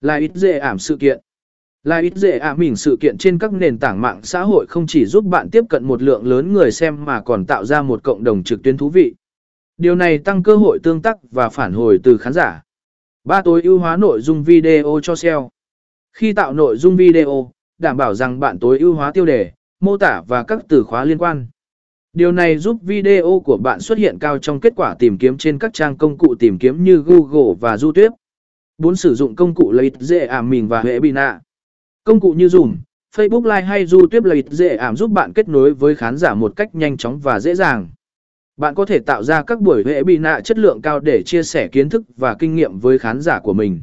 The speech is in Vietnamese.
Là ít dễ ảm sự kiện. Là ít dễ ảm mình sự kiện trên các nền tảng mạng xã hội không chỉ giúp bạn tiếp cận một lượng lớn người xem mà còn tạo ra một cộng đồng trực tuyến thú vị. Điều này tăng cơ hội tương tác và phản hồi từ khán giả. Ba tối ưu hóa nội dung video cho SEO. Khi tạo nội dung video, đảm bảo rằng bạn tối ưu hóa tiêu đề, mô tả và các từ khóa liên quan. Điều này giúp video của bạn xuất hiện cao trong kết quả tìm kiếm trên các trang công cụ tìm kiếm như Google và YouTube. 4. Sử dụng công cụ lấy dễ ảm mình và hệ bina. Công cụ như Zoom, Facebook Live hay YouTube lấy dễ ảm giúp bạn kết nối với khán giả một cách nhanh chóng và dễ dàng. Bạn có thể tạo ra các buổi hệ bị nạ chất lượng cao để chia sẻ kiến thức và kinh nghiệm với khán giả của mình.